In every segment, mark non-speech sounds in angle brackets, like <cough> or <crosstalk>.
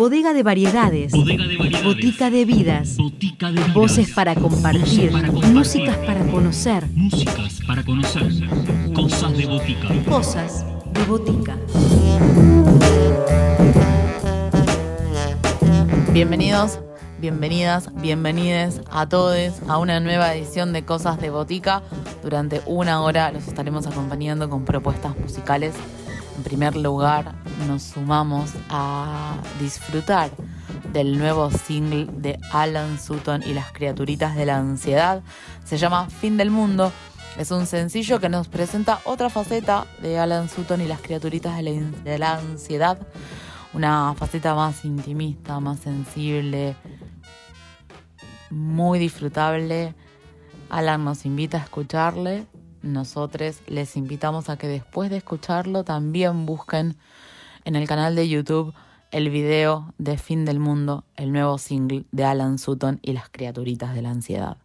Bodega de variedades. Botica de vidas. Voces para compartir. Músicas para conocer. Músicas para conocer. Cosas de botica. Cosas de botica. Bienvenidos, bienvenidas, bienvenides a todos a una nueva edición de Cosas de Botica. Durante una hora los estaremos acompañando con propuestas musicales. En primer lugar, nos sumamos a disfrutar del nuevo single de Alan Sutton y las criaturitas de la ansiedad. Se llama Fin del Mundo. Es un sencillo que nos presenta otra faceta de Alan Sutton y las criaturitas de la, de la ansiedad una faceta más intimista, más sensible, muy disfrutable. Alan nos invita a escucharle. Nosotros les invitamos a que después de escucharlo también busquen en el canal de YouTube el video de Fin del Mundo, el nuevo single de Alan Sutton y las criaturitas de la ansiedad.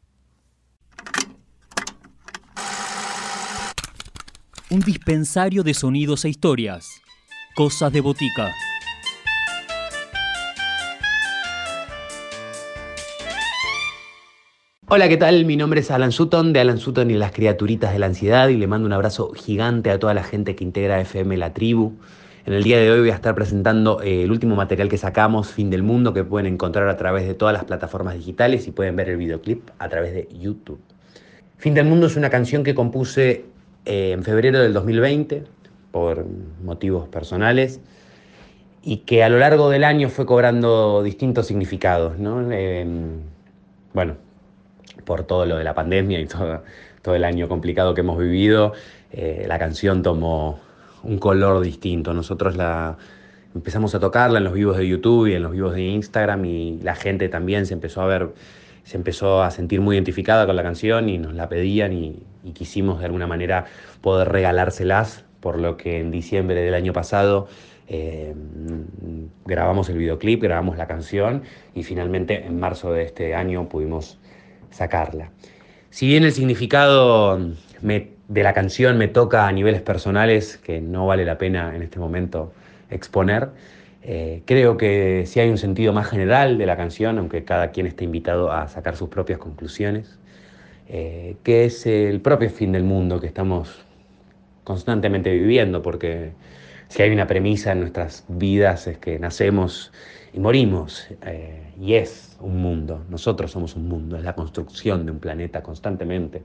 Un dispensario de sonidos e historias. Cosas de botica. Hola, ¿qué tal? Mi nombre es Alan Sutton de Alan Sutton y las criaturitas de la ansiedad y le mando un abrazo gigante a toda la gente que integra FM La Tribu. En el día de hoy voy a estar presentando eh, el último material que sacamos, Fin del Mundo, que pueden encontrar a través de todas las plataformas digitales y pueden ver el videoclip a través de YouTube. Fin del Mundo es una canción que compuse eh, en febrero del 2020 por motivos personales y que a lo largo del año fue cobrando distintos significados. ¿no? Eh, bueno, por todo lo de la pandemia y todo, todo el año complicado que hemos vivido, eh, la canción tomó un color distinto. Nosotros la empezamos a tocarla en los vivos de YouTube y en los vivos de Instagram y la gente también se empezó a ver, se empezó a sentir muy identificada con la canción y nos la pedían y, quisimos de alguna manera poder regalárselas, por lo que en diciembre del año pasado eh, grabamos el videoclip, grabamos la canción y finalmente en marzo de este año pudimos sacarla. Si bien el significado de la canción me toca a niveles personales, que no vale la pena en este momento exponer, eh, creo que sí hay un sentido más general de la canción, aunque cada quien esté invitado a sacar sus propias conclusiones, eh, que es el propio fin del mundo que estamos constantemente viviendo, porque si hay una premisa en nuestras vidas es que nacemos y morimos, eh, y es un mundo, nosotros somos un mundo, es la construcción de un planeta constantemente.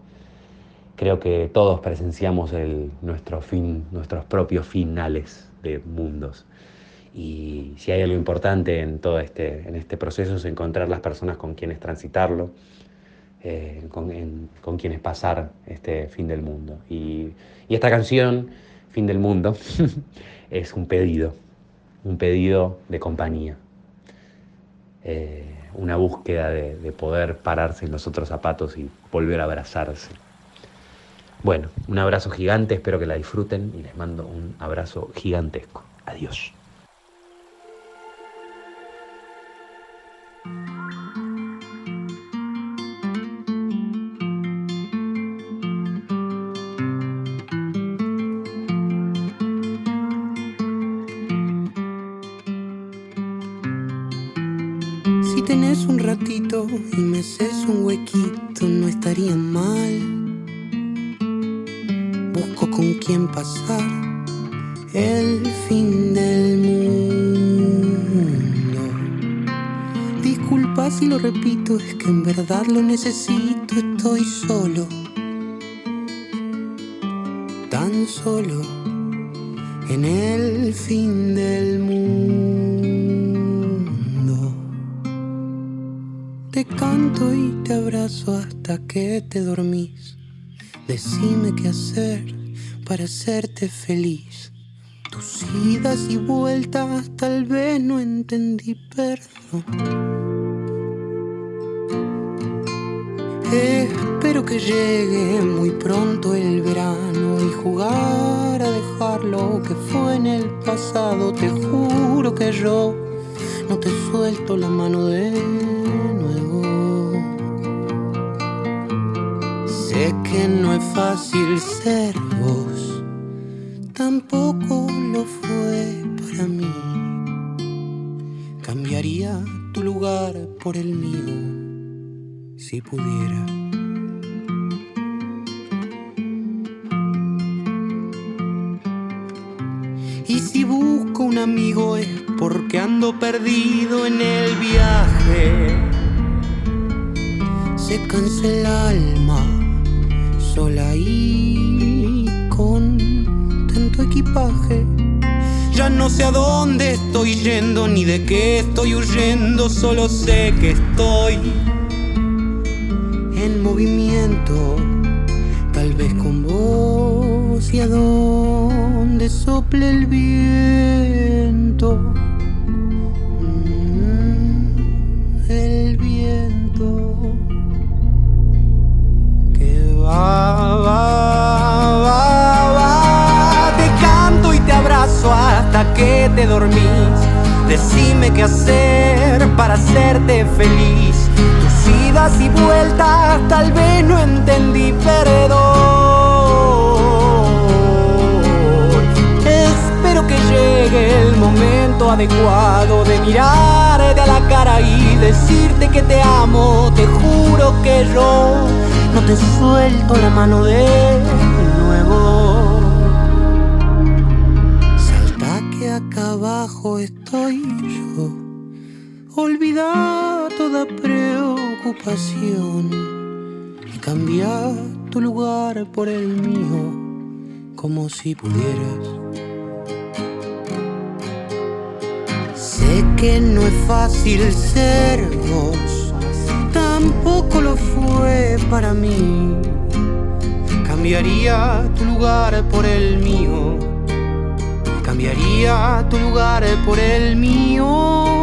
Creo que todos presenciamos nuestro fin, nuestros propios finales de mundos. Y si hay algo importante en todo este, este proceso es encontrar las personas con quienes transitarlo, eh, con, quienes pasar este fin del mundo. Y, y esta canción, Fin del Mundo, <laughs> es un pedido, un pedido de compañía. Eh, una búsqueda de, poder pararse en los otros zapatos y volver a abrazarse. Bueno, un abrazo gigante, espero que la disfruten y les mando un abrazo gigantesco. Adiós. y me haces un huequito, no estaría mal. Busco con quién pasar el fin del mundo. Disculpa si lo repito, es que en verdad lo necesito, estoy solo. Tan solo en el fin del mundo. Te canto y te abrazo hasta que te dormís. Decime qué hacer para hacerte feliz. Tus idas y vueltas tal vez no entendí, perdón. Espero que llegue muy pronto el verano y jugar a dejar lo que fue en el pasado. Te juro que yo no te suelto la mano de Sé que no es fácil ser vos, tampoco lo fue para mí. cambiaría tu lugar por el mío si pudiera. Y si busco un amigo es porque ando perdido en el viaje. Se cansa el alma sola y con tanto equipaje. Ya no sé a dónde estoy yendo ni de qué estoy huyendo, solo sé que estoy en movimiento, tal vez con vos y a dónde sople el viento. Te dormís. Decime qué hacer para hacerte feliz. Tus idas y vueltas tal vez no entendí, perdón. Espero que llegue el momento adecuado de mirarte a la cara y decirte que te amo. Te juro que yo no te suelto la mano de nuevo. Abajo estoy yo. Olvida toda preocupación y cambia tu lugar por el mío como si pudieras. Sé que no es fácil ser vos, tampoco lo fue para mí. Cambiaría tu lugar por el mío, cambiaría tu lugar por el mío